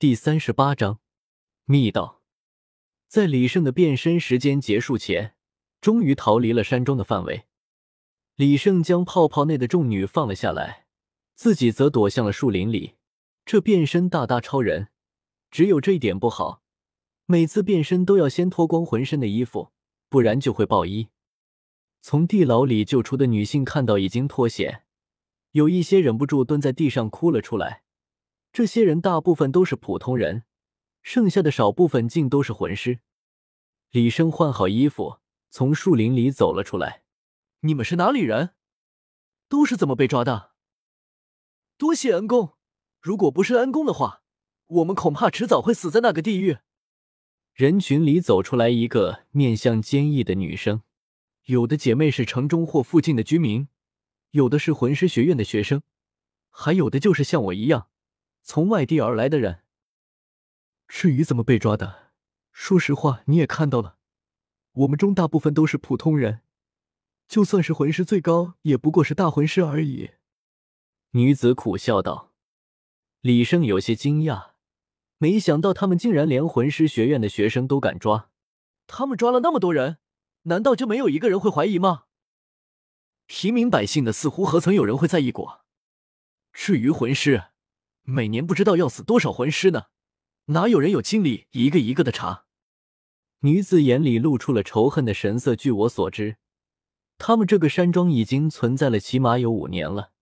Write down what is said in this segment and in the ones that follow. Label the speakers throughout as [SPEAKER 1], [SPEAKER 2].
[SPEAKER 1] 第三十八章密道。在李胜的变身时间结束前，终于逃离了山庄的范围。李胜将泡泡内的众女放了下来，自己则躲向了树林里。这变身大大超人，只有这一点不好，每次变身都要先脱光浑身的衣服，不然就会爆衣。从地牢里救出的女性看到已经脱险，有一些忍不住蹲在地上哭了出来。这些人大部分都是普通人，剩下的少部分竟都是魂师。李生换好衣服，从树林里走了出来。
[SPEAKER 2] 你们是哪里人？都是怎么被抓的？多谢恩公，如果不是恩公的话，我们恐怕迟早会死在那个地狱。
[SPEAKER 1] 人群里走出来一个面相坚毅的女生，有的姐妹是城中或附近的居民，有的是魂师学院的学生，还有的就是像我一样。从外地而来的人，至于怎么被抓的，说实话你也看到了，我们中大部分都是普通人，就算是魂师，最高也不过是大魂师而已。女子苦笑道。李生有些惊讶，没想到他们竟然连魂师学院的学生都敢抓。
[SPEAKER 2] 他们抓了那么多人，难道就没有一个人会怀疑吗？平民百姓的，似乎何曾有人会在意过？至于魂师。每年不知道要死多少魂师呢，哪有人有精力一个一个的查？
[SPEAKER 1] 女子眼里露出了仇恨的神色。据我所知，他们这个山庄已经存在了起码有五年了。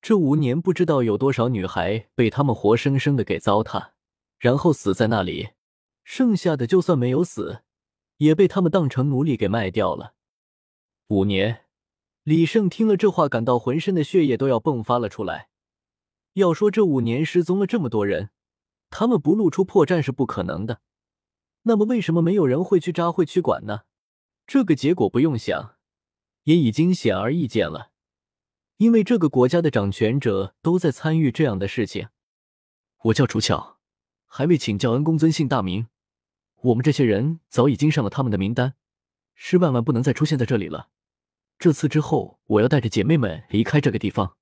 [SPEAKER 1] 这五年不知道有多少女孩被他们活生生的给糟蹋，然后死在那里。剩下的就算没有死，也被他们当成奴隶给卖掉了。五年，李胜听了这话，感到浑身的血液都要迸发了出来。要说这五年失踪了这么多人，他们不露出破绽是不可能的。那么为什么没有人会去扎会去管呢？这个结果不用想，也已经显而易见了。因为这个国家的掌权者都在参与这样的事情。
[SPEAKER 2] 我叫楚巧，还未请教恩公尊姓大名。我们这些人早已经上了他们的名单，是万万不能再出现在这里了。这次之后，我要带着姐妹们离开这个地方。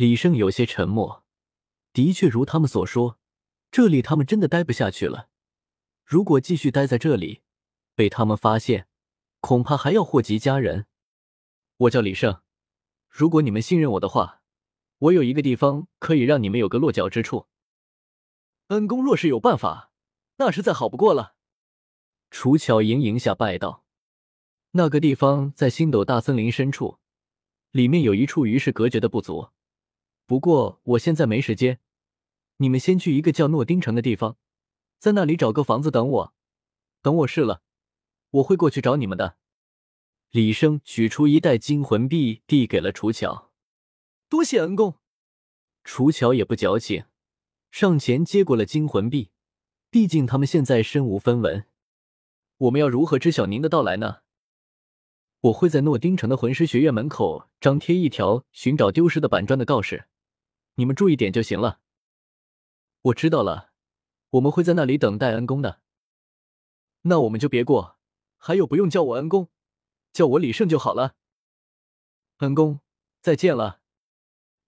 [SPEAKER 1] 李胜有些沉默，的确如他们所说，这里他们真的待不下去了。如果继续待在这里，被他们发现，恐怕还要祸及家人。
[SPEAKER 2] 我叫李胜，如果你们信任我的话，我有一个地方可以让你们有个落脚之处。恩公若是有办法，那是再好不过了。
[SPEAKER 1] 楚巧盈盈下拜道：“那个地方在星斗大森林深处，里面有一处与世隔绝的部族。”不过我现在没时间，你们先去一个叫诺丁城的地方，在那里找个房子等我。等我试了，我会过去找你们的。李生取出一袋金魂币，递给了楚乔。
[SPEAKER 2] 多谢恩公。
[SPEAKER 1] 楚乔也不矫情，上前接过了金魂币。毕竟他们现在身无分文，
[SPEAKER 2] 我们要如何知晓您的到来呢？
[SPEAKER 1] 我会在诺丁城的魂师学院门口张贴一条寻找丢失的板砖的告示。你们注意点就行了。
[SPEAKER 2] 我知道了，我们会在那里等待恩公的。那我们就别过，还有不用叫我恩公，叫我李胜就好了。恩公，再见了。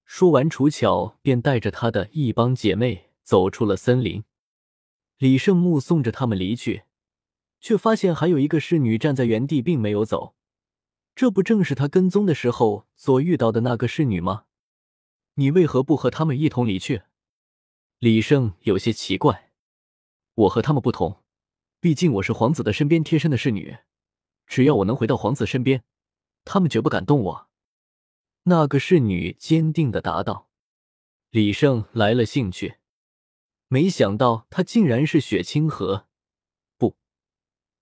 [SPEAKER 1] 说完，楚巧便带着他的一帮姐妹走出了森林。李胜目送着他们离去，却发现还有一个侍女站在原地，并没有走。这不正是他跟踪的时候所遇到的那个侍女吗？你为何不和他们一同离去？李胜有些奇怪。
[SPEAKER 2] 我和他们不同，毕竟我是皇子的身边贴身的侍女。只要我能回到皇子身边，他们绝不敢动我。
[SPEAKER 1] 那个侍女坚定的答道。李胜来了兴趣，没想到她竟然是雪清河，不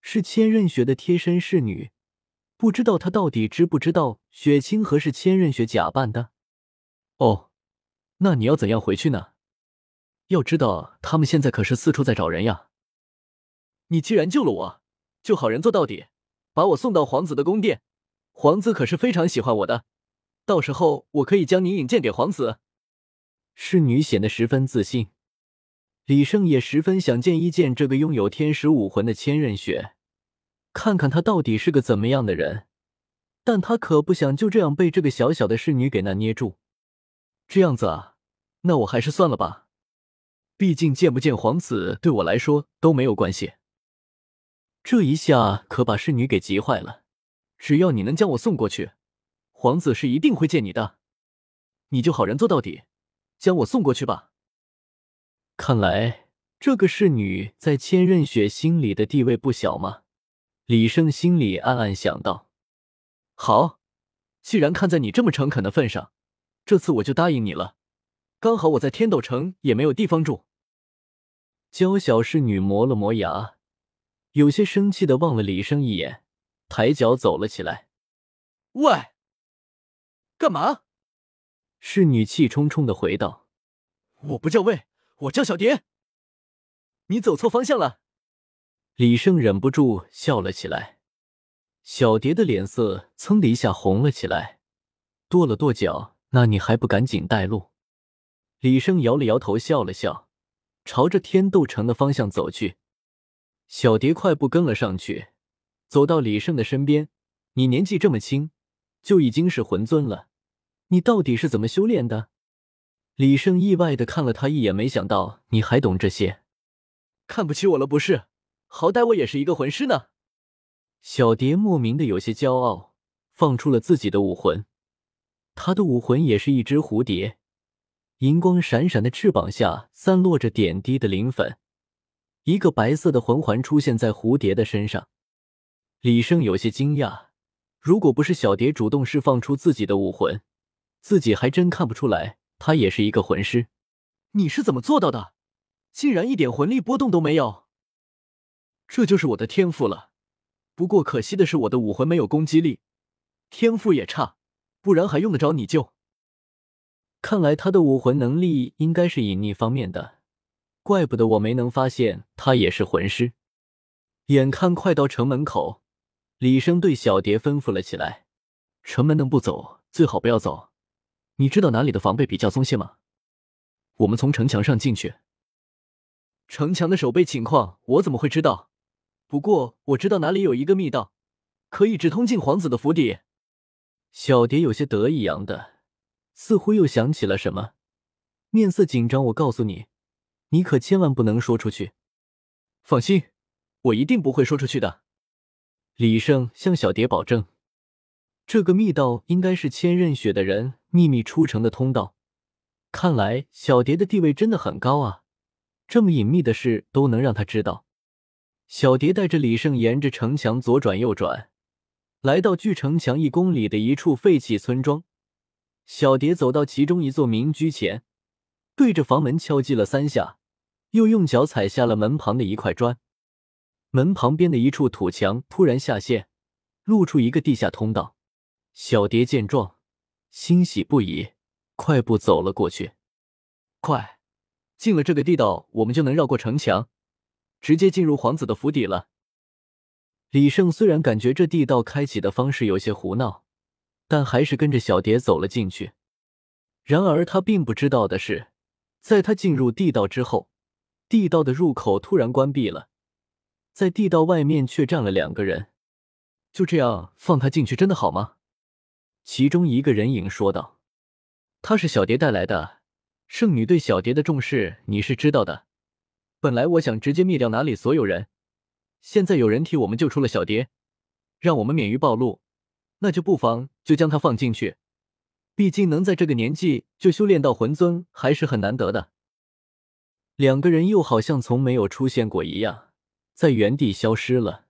[SPEAKER 1] 是千仞雪的贴身侍女。不知道她到底知不知道雪清河是千仞雪假扮的。
[SPEAKER 2] 哦，那你要怎样回去呢？要知道，他们现在可是四处在找人呀。你既然救了我，就好人做到底，把我送到皇子的宫殿。皇子可是非常喜欢我的，到时候我可以将你引荐给皇子。
[SPEAKER 1] 侍女显得十分自信，李胜也十分想见一见这个拥有天使武魂的千仞雪，看看他到底是个怎么样的人。但他可不想就这样被这个小小的侍女给那捏住。
[SPEAKER 2] 这样子啊，那我还是算了吧。毕竟见不见皇子对我来说都没有关系。
[SPEAKER 1] 这一下可把侍女给急坏了。
[SPEAKER 2] 只要你能将我送过去，皇子是一定会见你的。你就好人做到底，将我送过去吧。
[SPEAKER 1] 看来这个侍女在千仞雪心里的地位不小嘛。李胜心里暗暗想到。
[SPEAKER 2] 好，既然看在你这么诚恳的份上，这次我就答应你了。刚好我在天斗城也没有地方住。
[SPEAKER 1] 娇小侍女磨了磨牙，有些生气的望了李胜一眼，抬脚走了起来。
[SPEAKER 2] 喂，干嘛？
[SPEAKER 1] 侍女气冲冲的回道：“
[SPEAKER 2] 我不叫魏，我叫小蝶。你走错方向了。”
[SPEAKER 1] 李胜忍不住笑了起来。小蝶的脸色噌的一下红了起来，跺了跺脚：“那你还不赶紧带路？”李胜摇了摇头，笑了笑，朝着天斗城的方向走去。小蝶快步跟了上去，走到李胜的身边：“你年纪这么轻，就已经是魂尊了，你到底是怎么修炼的？”李胜意外的看了他一眼，没想到你还懂这些，
[SPEAKER 2] 看不起我了不是？好歹我也是一个魂师呢。
[SPEAKER 1] 小蝶莫名的有些骄傲，放出了自己的武魂。他的武魂也是一只蝴蝶，银光闪闪的翅膀下散落着点滴的灵粉，一个白色的魂环出现在蝴蝶的身上。李胜有些惊讶，如果不是小蝶主动释放出自己的武魂，自己还真看不出来他也是一个魂师。
[SPEAKER 2] 你是怎么做到的？竟然一点魂力波动都没有？这就是我的天赋了。不过可惜的是，我的武魂没有攻击力，天赋也差，不然还用得着你救？
[SPEAKER 1] 看来他的武魂能力应该是隐匿方面的，怪不得我没能发现他也是魂师。眼看快到城门口，李生对小蝶吩咐了起来：“
[SPEAKER 2] 城门能不走，最好不要走。你知道哪里的防备比较松懈吗？我们从城墙上进去。城墙的守备情况，我怎么会知道？”不过我知道哪里有一个密道，可以直通进皇子的府邸。
[SPEAKER 1] 小蝶有些得意洋的，似乎又想起了什么，面色紧张。我告诉你，你可千万不能说出去。
[SPEAKER 2] 放心，我一定不会说出去的。
[SPEAKER 1] 李胜向小蝶保证。这个密道应该是千仞雪的人秘密出城的通道。看来小蝶的地位真的很高啊，这么隐秘的事都能让他知道。小蝶带着李胜沿着城墙左转右转，来到距城墙一公里的一处废弃村庄。小蝶走到其中一座民居前，对着房门敲击了三下，又用脚踩下了门旁的一块砖。门旁边的一处土墙突然下陷，露出一个地下通道。小蝶见状，欣喜不已，快步走了过去。
[SPEAKER 2] 快，进了这个地道，我们就能绕过城墙。直接进入皇子的府邸了。
[SPEAKER 1] 李胜虽然感觉这地道开启的方式有些胡闹，但还是跟着小蝶走了进去。然而他并不知道的是，在他进入地道之后，地道的入口突然关闭了，在地道外面却站了两个人。
[SPEAKER 2] 就这样放他进去真的好吗？
[SPEAKER 1] 其中一个人影说道：“
[SPEAKER 2] 他是小蝶带来的，圣女对小蝶的重视你是知道的。”本来我想直接灭掉哪里所有人，现在有人替我们救出了小蝶，让我们免于暴露，那就不妨就将他放进去。毕竟能在这个年纪就修炼到魂尊，还是很难得的。
[SPEAKER 1] 两个人又好像从没有出现过一样，在原地消失了。